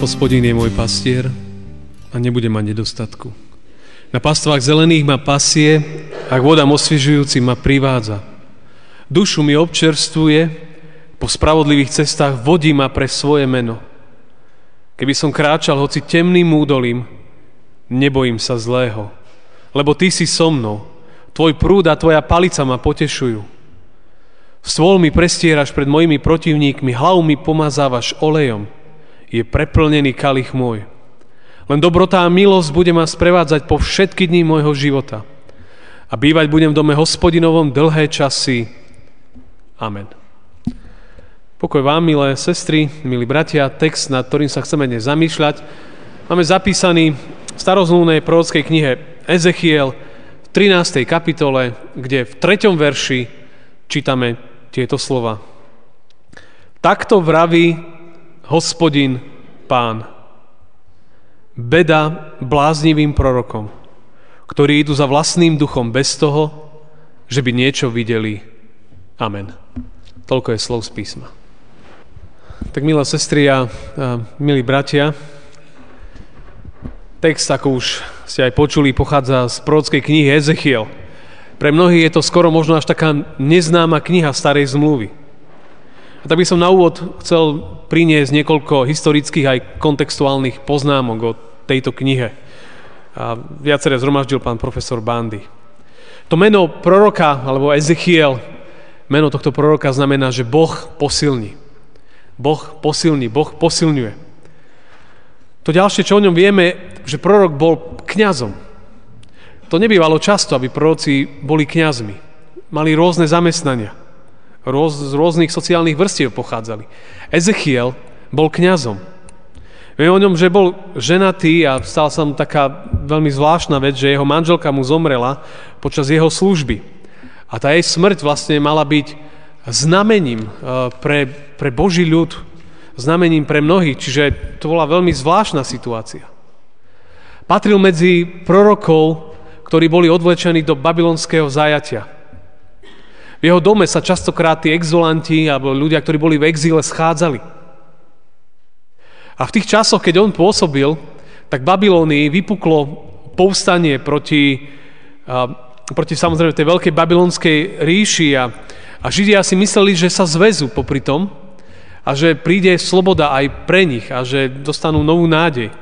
Hospodin je môj pastier a nebude mať nedostatku. Na pastvách zelených ma pasie a k vodám osviežujúci ma privádza. Dušu mi občerstvuje, po spravodlivých cestách vodí ma pre svoje meno. Keby som kráčal hoci temným údolím, nebojím sa zlého, lebo ty si so mnou. Tvoj prúd a tvoja palica ma potešujú. Stôl mi prestieraš pred mojimi protivníkmi, hlavu mi pomazávaš olejom je preplnený kalich môj. Len dobrota a milosť bude ma sprevádzať po všetky dní môjho života. A bývať budem v dome hospodinovom dlhé časy. Amen. Pokoj vám, milé sestry, milí bratia, text, nad ktorým sa chceme dnes zamýšľať, máme zapísaný v starozlúnej prorockej knihe Ezechiel v 13. kapitole, kde v 3. verši čítame tieto slova. Takto vraví hospodin pán. Beda bláznivým prorokom, ktorí idú za vlastným duchom bez toho, že by niečo videli. Amen. Toľko je slov z písma. Tak milé sestry a, a milí bratia, text, ako už ste aj počuli, pochádza z prorockej knihy Ezechiel. Pre mnohých je to skoro možno až taká neznáma kniha starej zmluvy. A tak by som na úvod chcel priniesť niekoľko historických aj kontextuálnych poznámok o tejto knihe. A viaceré zhromaždil pán profesor Bandy. To meno proroka, alebo Ezechiel, meno tohto proroka znamená, že Boh posilní. Boh posilní, Boh posilňuje. To ďalšie, čo o ňom vieme, že prorok bol kňazom. To nebývalo často, aby proroci boli kňazmi. Mali rôzne zamestnania. Rôz, z rôznych sociálnych vrstiev pochádzali. Ezechiel bol kňazom. Vieme o ňom, že bol ženatý a stala sa mu taká veľmi zvláštna vec, že jeho manželka mu zomrela počas jeho služby. A tá jej smrť vlastne mala byť znamením eh, pre, pre Boží ľud, znamením pre mnohých, čiže to bola veľmi zvláštna situácia. Patril medzi prorokov, ktorí boli odvlečení do babylonského zajatia. V jeho dome sa častokrát tí exulanti alebo ľudia, ktorí boli v exíle, schádzali. A v tých časoch, keď on pôsobil, tak Babylónii vypuklo povstanie proti, proti samozrejme tej veľkej babylonskej ríši a, a Židia si mysleli, že sa zväzú popri tom a že príde sloboda aj pre nich a že dostanú novú nádej.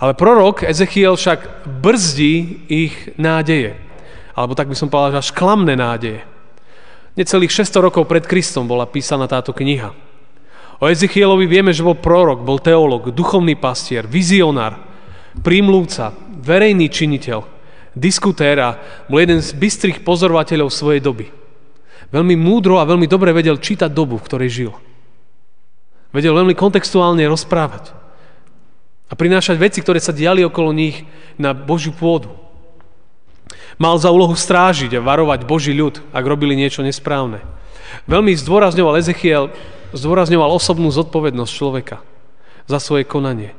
Ale prorok Ezechiel však brzdí ich nádeje. Alebo tak by som povedal, že až klamné nádeje. Necelých 600 rokov pred Kristom bola písaná táto kniha. O Ezechielovi vieme, že bol prorok, bol teológ, duchovný pastier, vizionár, prímluvca, verejný činiteľ, diskutér a bol jeden z bystrých pozorovateľov svojej doby. Veľmi múdro a veľmi dobre vedel čítať dobu, v ktorej žil. Vedel veľmi kontextuálne rozprávať a prinášať veci, ktoré sa diali okolo nich na Božiu pôdu. Mal za úlohu strážiť a varovať Boží ľud, ak robili niečo nesprávne. Veľmi zdôrazňoval Ezechiel, zdôrazňoval osobnú zodpovednosť človeka za svoje konanie.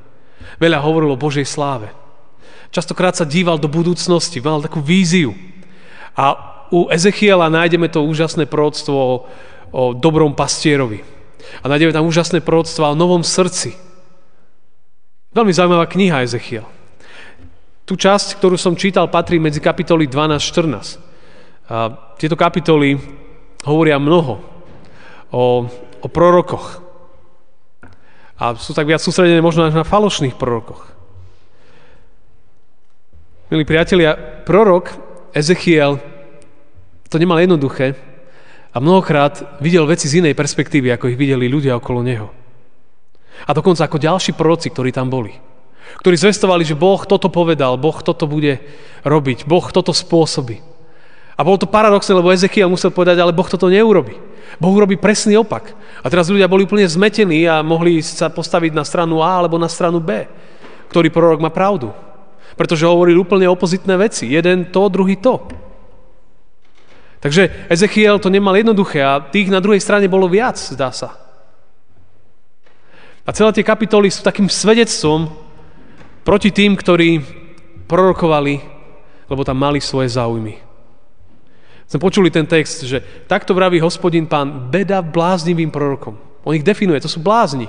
Veľa hovoril o Božej sláve. Častokrát sa díval do budúcnosti, mal takú víziu. A u Ezechiela nájdeme to úžasné prorodstvo o, o dobrom pastierovi. A nájdeme tam úžasné prorodstvo o novom srdci. Veľmi zaujímavá kniha Ezechiel. Tú časť, ktorú som čítal, patrí medzi kapitoly 12-14. A tieto kapitoly hovoria mnoho o, o prorokoch. A sú tak viac sústredené možno až na falošných prorokoch. Milí priatelia, prorok Ezechiel to nemal jednoduché a mnohokrát videl veci z inej perspektívy, ako ich videli ľudia okolo neho. A dokonca ako ďalší proroci, ktorí tam boli ktorí zvestovali, že Boh toto povedal, Boh toto bude robiť, Boh toto spôsobí. A bolo to paradoxné, lebo Ezekiel musel povedať, ale Boh toto neurobi. Boh urobí presný opak. A teraz ľudia boli úplne zmetení a mohli sa postaviť na stranu A alebo na stranu B. ktorý prorok má pravdu. Pretože hovorili úplne opozitné veci. Jeden to, druhý to. Takže Ezechiel to nemal jednoduché a tých na druhej strane bolo viac, zdá sa. A celé tie kapitoly sú takým svedectvom proti tým, ktorí prorokovali, lebo tam mali svoje záujmy. Sme počuli ten text, že takto vraví hospodin pán, beda bláznivým prorokom. On ich definuje, to sú blázni,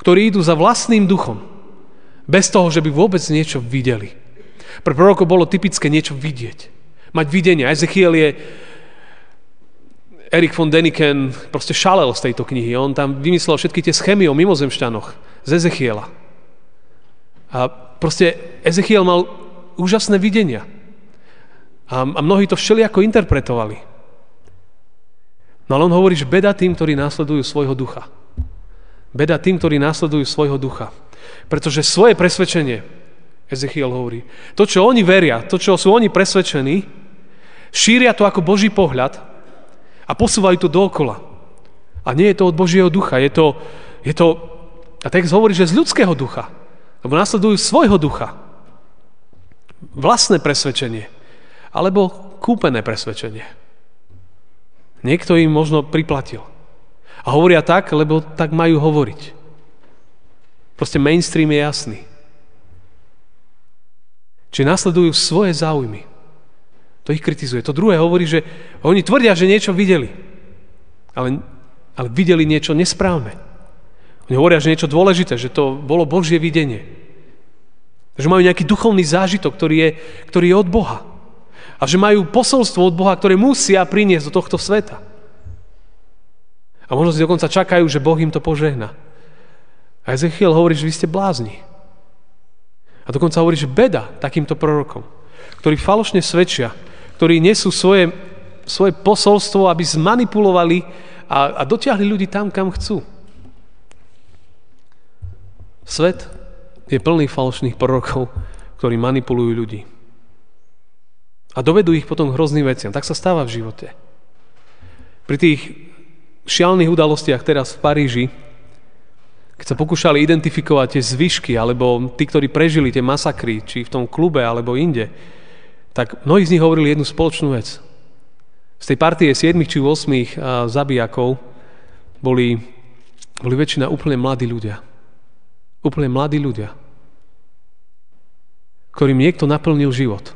ktorí idú za vlastným duchom, bez toho, že by vôbec niečo videli. Pre prorokov bolo typické niečo vidieť. Mať videnie. Ezechiel je Erik von Deniken proste šalel z tejto knihy. On tam vymyslel všetky tie schémy o mimozemšťanoch z Ezechiela. A proste Ezechiel mal úžasné videnia. A, a mnohí to všelijako interpretovali. No ale on hovorí, že beda tým, ktorí následujú svojho ducha. Beda tým, ktorí následujú svojho ducha. Pretože svoje presvedčenie, Ezechiel hovorí, to, čo oni veria, to, čo sú oni presvedčení, šíria to ako Boží pohľad a posúvajú to dookola. A nie je to od Božieho ducha, je to, je to a text hovorí, že z ľudského ducha, lebo následujú svojho ducha. Vlastné presvedčenie, alebo kúpené presvedčenie. Niekto im možno priplatil. A hovoria tak, lebo tak majú hovoriť. Proste mainstream je jasný. Čiže nasledujú svoje záujmy. To ich kritizuje. To druhé hovorí, že oni tvrdia, že niečo videli. Ale, ale videli niečo nesprávne. Oni hovoria, že niečo dôležité, že to bolo Božie videnie. Že majú nejaký duchovný zážitok, ktorý je, ktorý je od Boha. A že majú posolstvo od Boha, ktoré musia priniesť do tohto sveta. A možno si dokonca čakajú, že Boh im to požehná. A Ezechiel hovorí, že vy ste blázni. A dokonca hovorí, že beda takýmto prorokom, ktorí falošne svedčia, ktorí nesú svoje, svoje posolstvo, aby zmanipulovali a, a dotiahli ľudí tam, kam chcú. Svet je plný falošných prorokov, ktorí manipulujú ľudí. A dovedú ich potom k hrozným veciam. Tak sa stáva v živote. Pri tých šialných udalostiach teraz v Paríži keď sa pokúšali identifikovať tie zvyšky, alebo tí, ktorí prežili tie masakry, či v tom klube, alebo inde, tak mnohí z nich hovorili jednu spoločnú vec. Z tej partie 7 či 8 zabijakov boli, boli väčšina úplne mladí ľudia. Úplne mladí ľudia, ktorým niekto naplnil život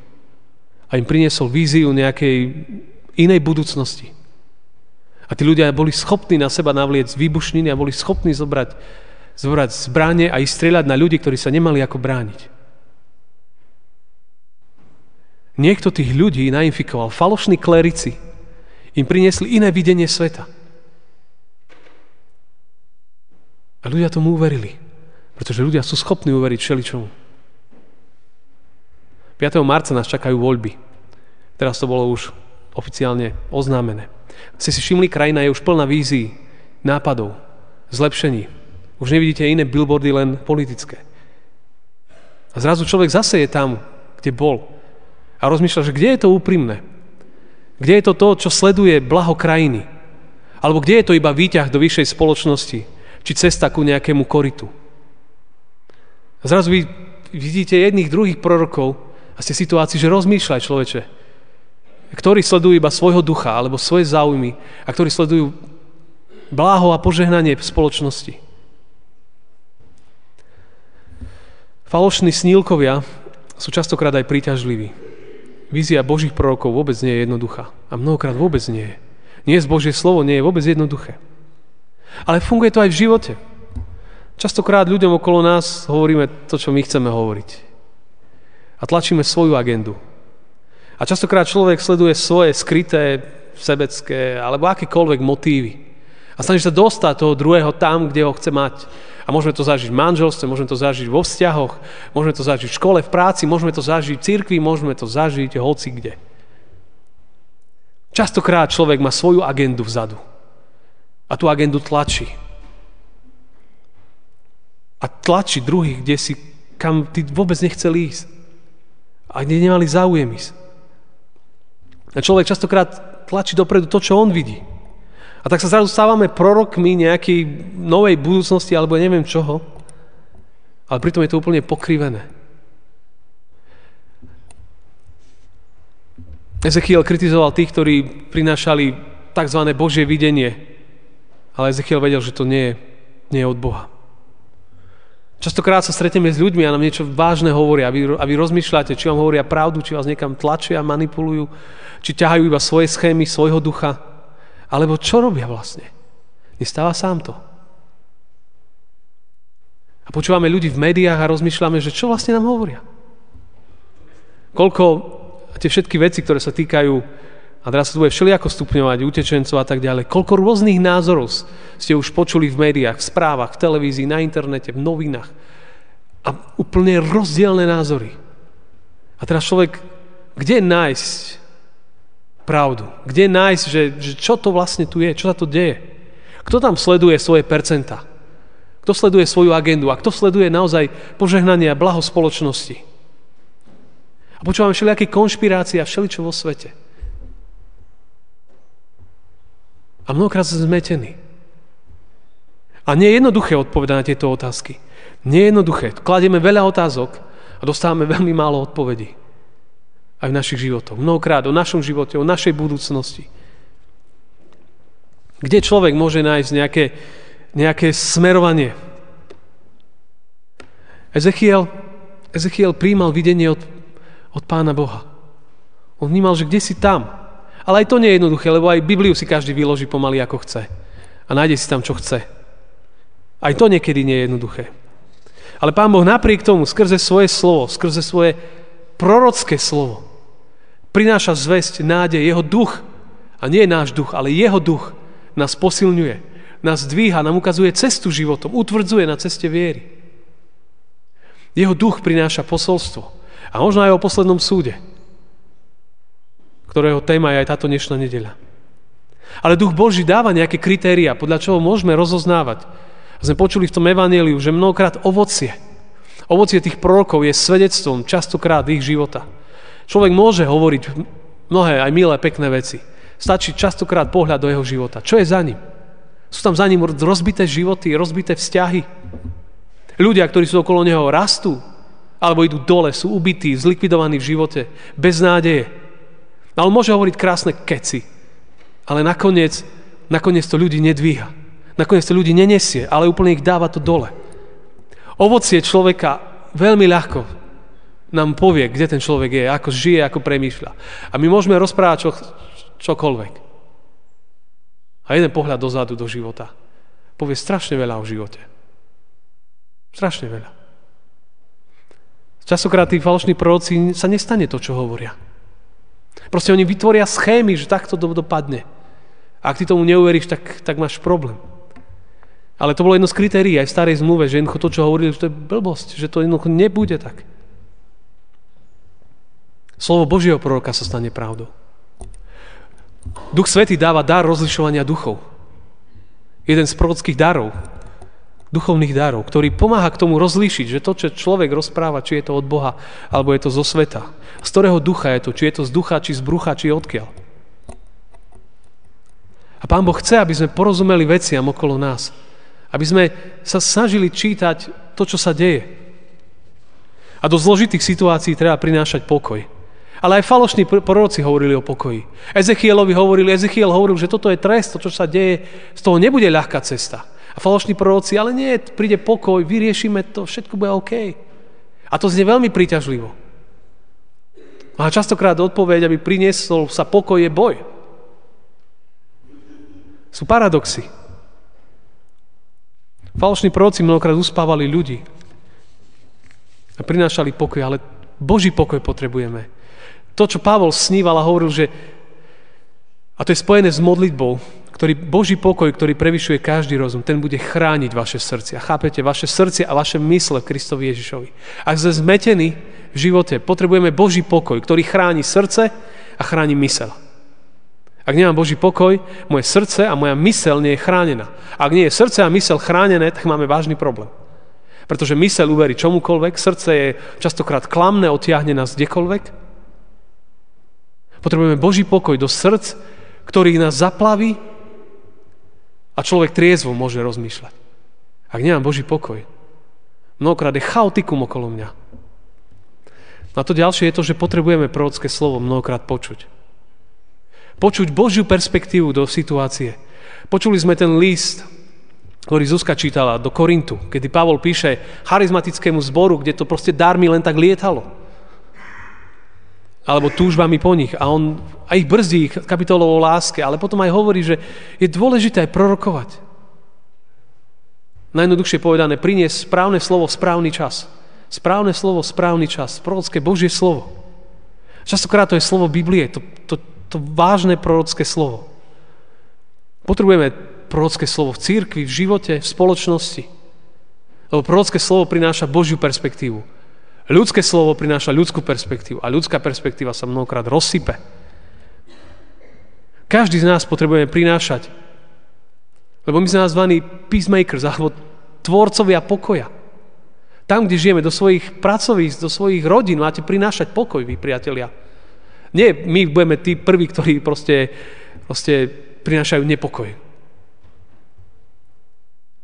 a im priniesol víziu nejakej inej budúcnosti. A tí ľudia boli schopní na seba navliec výbušniny a boli schopní zobrať zobrať zbranie a ísť strieľať na ľudí, ktorí sa nemali ako brániť. Niekto tých ľudí nainfikoval, falošní klerici. Im priniesli iné videnie sveta. A ľudia tomu uverili. Pretože ľudia sú schopní uveriť všeličomu. 5. marca nás čakajú voľby. Teraz to bolo už oficiálne oznámené. Si si všimli, krajina je už plná vízií, nápadov, zlepšení, už nevidíte iné billboardy, len politické. A zrazu človek zase je tam, kde bol. A rozmýšľa, že kde je to úprimné? Kde je to to, čo sleduje blaho krajiny? Alebo kde je to iba výťah do vyššej spoločnosti? Či cesta ku nejakému koritu? A zrazu vy vidíte jedných druhých prorokov a ste v situácii, že rozmýšľaj človeče, ktorí sledujú iba svojho ducha alebo svoje záujmy a ktorí sledujú bláho a požehnanie v spoločnosti. Falošní snílkovia sú častokrát aj príťažliví. Vízia Božích prorokov vôbec nie je jednoduchá. A mnohokrát vôbec nie je. Nie je Božie slovo, nie je vôbec jednoduché. Ale funguje to aj v živote. Častokrát ľuďom okolo nás hovoríme to, čo my chceme hovoriť. A tlačíme svoju agendu. A častokrát človek sleduje svoje skryté, sebecké alebo akékoľvek motívy. A snaží sa dostať toho druhého tam, kde ho chce mať. A môžeme to zažiť v manželstve, môžeme to zažiť vo vzťahoch, môžeme to zažiť v škole, v práci, môžeme to zažiť v cirkvi, môžeme to zažiť hoci kde. Častokrát človek má svoju agendu vzadu. A tú agendu tlačí. A tlačí druhých, kde si, kam ty vôbec nechcel ísť. A kde nemali záujem ísť. A človek častokrát tlačí dopredu to, čo on vidí. A tak sa zrazu stávame prorokmi nejakej novej budúcnosti alebo neviem čoho. Ale pritom je to úplne pokrivené. Ezechiel kritizoval tých, ktorí prinášali tzv. Božie videnie. Ale Ezechiel vedel, že to nie je, nie je od Boha. Častokrát sa stretneme s ľuďmi a nám niečo vážne hovoria a vy, a vy rozmýšľate, či vám hovoria pravdu, či vás niekam tlačia, manipulujú, či ťahajú iba svoje schémy, svojho ducha, alebo čo robia vlastne. Nestáva sám to. A počúvame ľudí v médiách a rozmýšľame, že čo vlastne nám hovoria. Koľko tie všetky veci, ktoré sa týkajú, a teraz sa tu bude všelijako stupňovať, utečencov a tak ďalej, koľko rôznych názorov ste už počuli v médiách, v správach, v televízii, na internete, v novinách. A úplne rozdielne názory. A teraz človek, kde nájsť pravdu? Kde nájsť, že, že čo to vlastne tu je, čo sa to deje? Kto tam sleduje svoje percentá? Kto sleduje svoju agendu? A kto sleduje naozaj požehnanie a blaho spoločnosti? A počúvame všelijaké konšpirácie a všeličo vo svete. A mnohokrát sme zmetení. A nie je jednoduché odpovedať na tieto otázky. Nie je jednoduché. Kladieme veľa otázok a dostávame veľmi málo odpovedí. Aj v našich životoch. Mnohokrát o našom živote, o našej budúcnosti. Kde človek môže nájsť nejaké, nejaké smerovanie? Ezechiel, Ezechiel príjmal videnie od, od Pána Boha. On vnímal, že kde si tam. Ale aj to nie je jednoduché, lebo aj Bibliu si každý vyloží pomaly ako chce. A nájde si tam, čo chce. Aj to niekedy nie je jednoduché. Ale Pán Boh napriek tomu, skrze svoje slovo, skrze svoje prorocké slovo, prináša zväzť, nádej, jeho duch, a nie náš duch, ale jeho duch nás posilňuje, nás dvíha, nám ukazuje cestu životom, utvrdzuje na ceste viery. Jeho duch prináša posolstvo. A možno aj o poslednom súde, ktorého téma je aj táto dnešná nedeľa. Ale duch Boží dáva nejaké kritéria, podľa čoho môžeme rozoznávať, sme počuli v tom evaníliu, že mnohokrát ovocie, ovocie tých prorokov je svedectvom častokrát ich života. Človek môže hovoriť mnohé aj milé, pekné veci. Stačí častokrát pohľad do jeho života. Čo je za ním? Sú tam za ním rozbité životy, rozbité vzťahy. Ľudia, ktorí sú okolo neho, rastú, alebo idú dole, sú ubití, zlikvidovaní v živote, bez nádeje. Ale on môže hovoriť krásne keci, ale nakoniec, nakoniec to ľudí nedvíha. Nakoniec to ľudí nenesie, ale úplne ich dáva to dole. Ovocie človeka veľmi ľahko nám povie, kde ten človek je, ako žije, ako premýšľa. A my môžeme rozprávať čo, čokoľvek. A jeden pohľad dozadu do života povie strašne veľa o živote. Strašne veľa. Časokrát tí falošní proroci sa nestane to, čo hovoria. Proste oni vytvoria schémy, že takto to dopadne. A ak ty tomu neuveríš, tak, tak máš problém. Ale to bolo jedno z kritérií aj v starej zmluve, že jednoducho to, čo hovorili, že to je blbosť, že to jednoducho nebude tak. Slovo Božieho proroka sa stane pravdou. Duch Svetý dáva dar rozlišovania duchov. Jeden z prorockých darov, duchovných darov, ktorý pomáha k tomu rozlíšiť, že to, čo človek rozpráva, či je to od Boha, alebo je to zo sveta. Z ktorého ducha je to, či je to z ducha, či z brucha, či odkiaľ. A Pán Boh chce, aby sme porozumeli veciam okolo nás. Aby sme sa snažili čítať to, čo sa deje. A do zložitých situácií treba prinášať pokoj. Ale aj falošní proroci hovorili o pokoji. Ezechielovi hovorili, Ezechiel hovoril, že toto je trest, to, čo sa deje, z toho nebude ľahká cesta. A falošní proroci, ale nie, príde pokoj, vyriešime to, všetko bude OK. A to znie veľmi príťažlivo. A častokrát odpoveď, aby priniesol sa pokoj, je boj. Sú paradoxy. Falošní proroci mnohokrát uspávali ľudí a prinášali pokoj, ale Boží pokoj potrebujeme. To, čo Pavol sníval a hovoril, že a to je spojené s modlitbou, ktorý, Boží pokoj, ktorý prevyšuje každý rozum, ten bude chrániť vaše srdcia. Chápete? Vaše srdcia a vaše mysle v Kristovi Ježišovi. Ak sme zmetení v živote, potrebujeme Boží pokoj, ktorý chráni srdce a chráni mysel. Ak nemám Boží pokoj, moje srdce a moja mysel nie je chránená. Ak nie je srdce a mysel chránené, tak máme vážny problém. Pretože mysel uverí čomukoľvek, srdce je častokrát klamné, otiahne nás kdekoľvek. Potrebujeme Boží pokoj do srdc, ktorý nás zaplaví a človek triezvo môže rozmýšľať. Ak nemám Boží pokoj, Mnohokrát je chaotikum okolo mňa. A to ďalšie je to, že potrebujeme prorocké slovo mnohokrát počuť. Počuť Božiu perspektívu do situácie. Počuli sme ten list, ktorý Zuzka čítala do Korintu, kedy Pavol píše charizmatickému zboru, kde to proste dármi len tak lietalo. Alebo túžbami po nich. A on aj ich brzdí kapitolou o láske, ale potom aj hovorí, že je dôležité aj prorokovať. Najjednoduchšie povedané, priniesť správne slovo v správny čas. Správne slovo, správny čas. Prorocké Božie slovo. Častokrát to je slovo Biblie, to, to, to vážne prorocké slovo. Potrebujeme prorocké slovo v církvi, v živote, v spoločnosti. Lebo prorocké slovo prináša Božiu perspektívu. Ľudské slovo prináša ľudskú perspektívu a ľudská perspektíva sa mnohokrát rozsype. Každý z nás potrebujeme prinášať, lebo my sme nazvaní peacemakers, alebo tvorcovia pokoja. Tam, kde žijeme, do svojich pracovíc, do svojich rodín máte prinášať pokoj, vy priatelia. Nie, my budeme tí prví, ktorí proste, proste prinášajú nepokoj.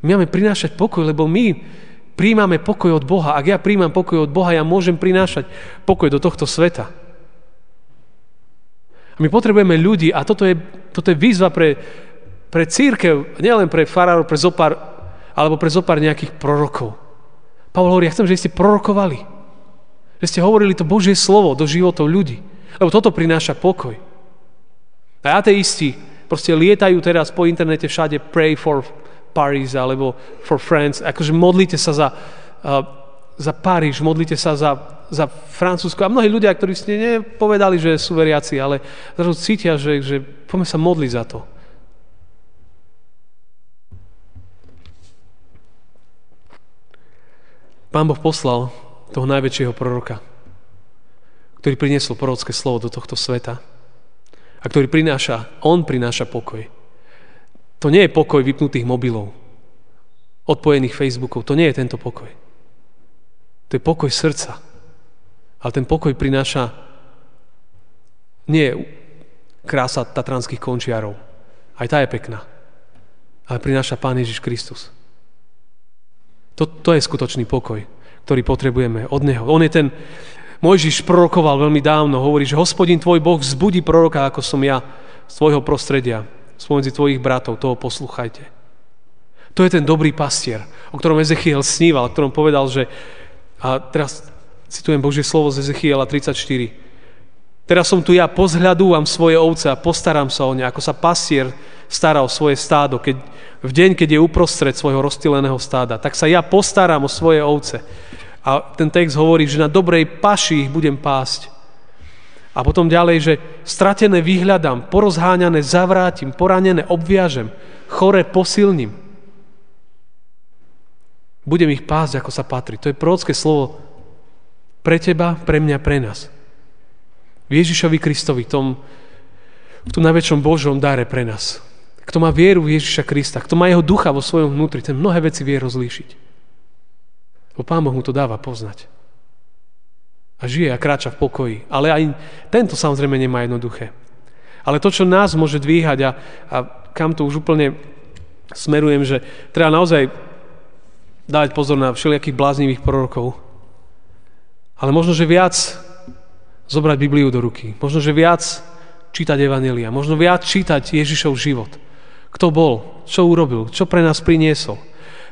My máme prinášať pokoj, lebo my príjmame pokoj od Boha. Ak ja príjmam pokoj od Boha, ja môžem prinášať pokoj do tohto sveta. A my potrebujeme ľudí a toto je, toto je výzva pre, pre církev, nielen pre farárov, pre zopár, alebo pre zopár nejakých prorokov. Pavol hovorí, ja chcem, že ste prorokovali. Že ste hovorili to Božie slovo do životov ľudí. Lebo toto prináša pokoj. A ateisti proste lietajú teraz po internete všade pray for Paris alebo for friends. Akože modlite sa za, uh, za Paríž, modlite sa za, za Francúzsko. A mnohí ľudia, ktorí ste nepovedali, že sú veriaci, ale zrazu cítia, že, že poďme sa modliť za to. Pán Boh poslal toho najväčšieho proroka, ktorý priniesol prorocké slovo do tohto sveta a ktorý prináša, on prináša pokoj. To nie je pokoj vypnutých mobilov, odpojených Facebookov. To nie je tento pokoj. To je pokoj srdca. Ale ten pokoj prináša nie krása tatranských končiarov. Aj tá je pekná. Ale prináša Pán Ježiš Kristus. To, to je skutočný pokoj, ktorý potrebujeme od Neho. On je ten, Mojžiš prorokoval veľmi dávno, hovorí, že hospodin tvoj Boh vzbudí proroka, ako som ja, z tvojho prostredia spomedzi tvojich bratov, toho posluchajte. To je ten dobrý pastier, o ktorom Ezechiel sníval, o ktorom povedal, že, a teraz citujem Božie slovo z Ezechiela 34, teraz som tu ja, pozhľadúvam svoje ovce a postaram sa o ne, ako sa pastier stará o svoje stádo, keď, v deň, keď je uprostred svojho rozstyleného stáda, tak sa ja postaram o svoje ovce. A ten text hovorí, že na dobrej paši ich budem pásť. A potom ďalej, že stratené vyhľadám, porozháňané zavrátim, poranené obviažem, chore posilním. Budem ich pásť, ako sa patrí. To je prorocké slovo pre teba, pre mňa, pre nás. V Ježišovi Kristovi, tom, v tom najväčšom Božom dare pre nás. Kto má vieru v Ježiša Krista, kto má jeho ducha vo svojom vnútri, ten mnohé veci vie rozlíšiť. Lebo Pán Boh mu to dáva poznať a žije a kráča v pokoji. Ale aj tento samozrejme nemá jednoduché. Ale to, čo nás môže dvíhať a, a kam to už úplne smerujem, že treba naozaj dávať pozor na všelijakých bláznivých prorokov. Ale možno, že viac zobrať Bibliu do ruky. Možno, že viac čítať Evanelia. Možno viac čítať Ježišov život. Kto bol, čo urobil, čo pre nás priniesol.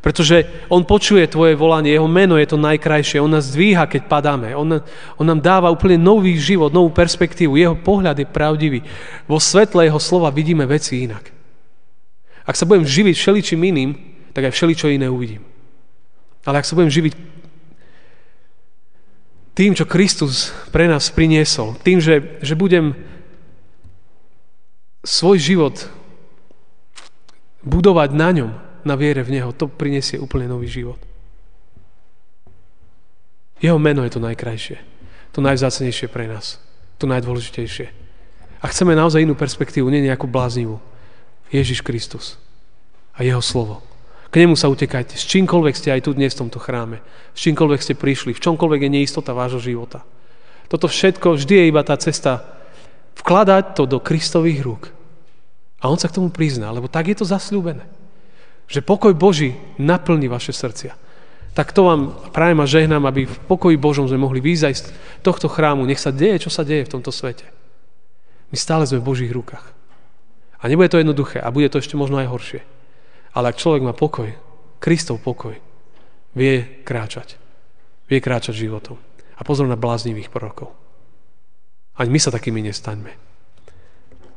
Pretože on počuje tvoje volanie, jeho meno je to najkrajšie, on nás dvíha, keď padáme, on, on nám dáva úplne nový život, novú perspektívu, jeho pohľad je pravdivý. Vo svetle jeho slova vidíme veci inak. Ak sa budem živiť všeličím iným, tak aj všeličo iné uvidím. Ale ak sa budem živiť tým, čo Kristus pre nás priniesol, tým, že, že budem svoj život budovať na ňom, na viere v Neho, to prinesie úplne nový život. Jeho meno je to najkrajšie, to najvzácenejšie pre nás, to najdôležitejšie. A chceme naozaj inú perspektívu, nie nejakú bláznivú. Ježiš Kristus a Jeho slovo. K nemu sa utekajte. S čímkoľvek ste aj tu dnes v tomto chráme. S čímkoľvek ste prišli. V čomkoľvek je neistota vášho života. Toto všetko vždy je iba tá cesta vkladať to do Kristových rúk. A on sa k tomu prizná, lebo tak je to zasľúbené. Že pokoj Boží naplní vaše srdcia. Tak to vám prajem a žehnám, aby v pokoji Božom sme mohli výjsť z tohto chrámu. Nech sa deje, čo sa deje v tomto svete. My stále sme v Božích rukách. A nebude to jednoduché a bude to ešte možno aj horšie. Ale ak človek má pokoj, Kristov pokoj, vie kráčať. Vie kráčať životom. A pozor na bláznivých prorokov. Ani my sa takými nestaňme.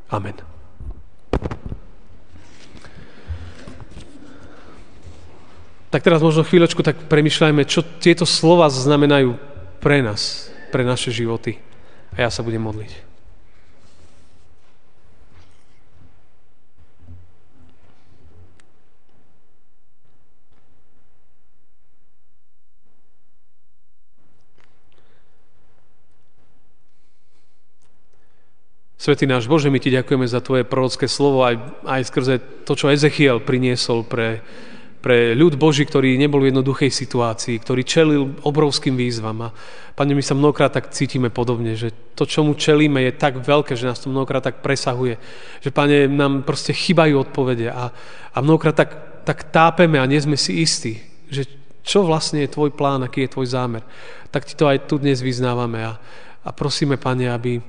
Amen. Tak teraz možno chvíľočku tak premyšľajme, čo tieto slova znamenajú pre nás, pre naše životy. A ja sa budem modliť. Svetý náš Bože, my Ti ďakujeme za Tvoje prorocké slovo aj, aj skrze to, čo Ezechiel priniesol pre, pre ľud Boží, ktorý nebol v jednoduchej situácii, ktorý čelil obrovským výzvam. A Pane, my sa mnohokrát tak cítime podobne, že to, čo mu čelíme, je tak veľké, že nás to mnohokrát tak presahuje. Že, Pane, nám proste chýbajú odpovede a, a mnohokrát tak, tak tápeme a nie sme si istí, že čo vlastne je Tvoj plán, aký je Tvoj zámer. Tak Ti to aj tu dnes vyznávame a, a prosíme, Pane, aby,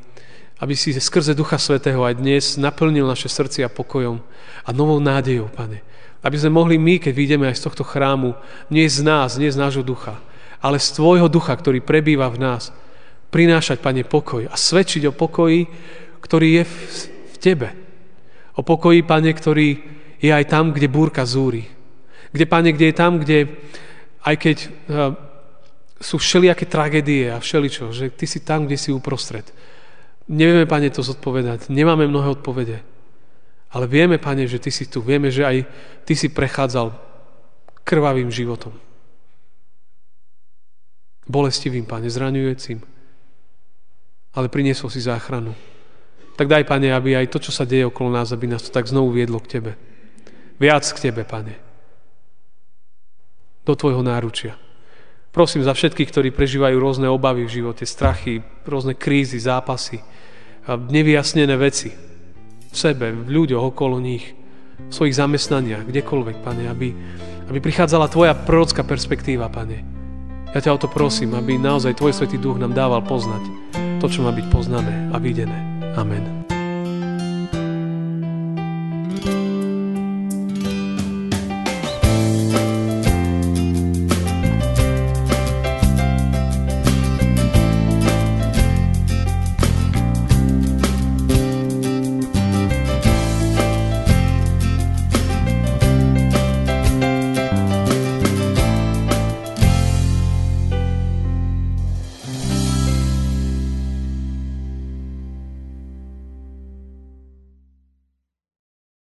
aby si skrze Ducha Svetého aj dnes naplnil naše srdcia pokojom a novou nádejou, Pane. Aby sme mohli my, keď vyjdeme aj z tohto chrámu, nie z nás, nie z nášho ducha, ale z Tvojho ducha, ktorý prebýva v nás, prinášať, Pane, pokoj a svedčiť o pokoji, ktorý je v, v Tebe. O pokoji, Pane, ktorý je aj tam, kde búrka zúri. Kde, Pane, kde je tam, kde aj keď uh, sú všelijaké tragédie a všeličo, že Ty si tam, kde si uprostred. Nevieme, Pane, to zodpovedať. Nemáme mnohé odpovede. Ale vieme, Pane, že Ty si tu. Vieme, že aj Ty si prechádzal krvavým životom. Bolestivým, Pane, zraňujúcim. Ale priniesol si záchranu. Tak daj, Pane, aby aj to, čo sa deje okolo nás, aby nás to tak znovu viedlo k Tebe. Viac k Tebe, Pane. Do Tvojho náručia. Prosím za všetkých, ktorí prežívajú rôzne obavy v živote, strachy, rôzne krízy, zápasy, nevyjasnené veci v sebe, v ľuďoch okolo nich, v svojich zamestnaniach, kdekoľvek, Pane, aby, aby prichádzala Tvoja prorocká perspektíva, Pane. Ja ťa o to prosím, aby naozaj Tvoj Svetý Duch nám dával poznať to, čo má byť poznané a videné. Amen.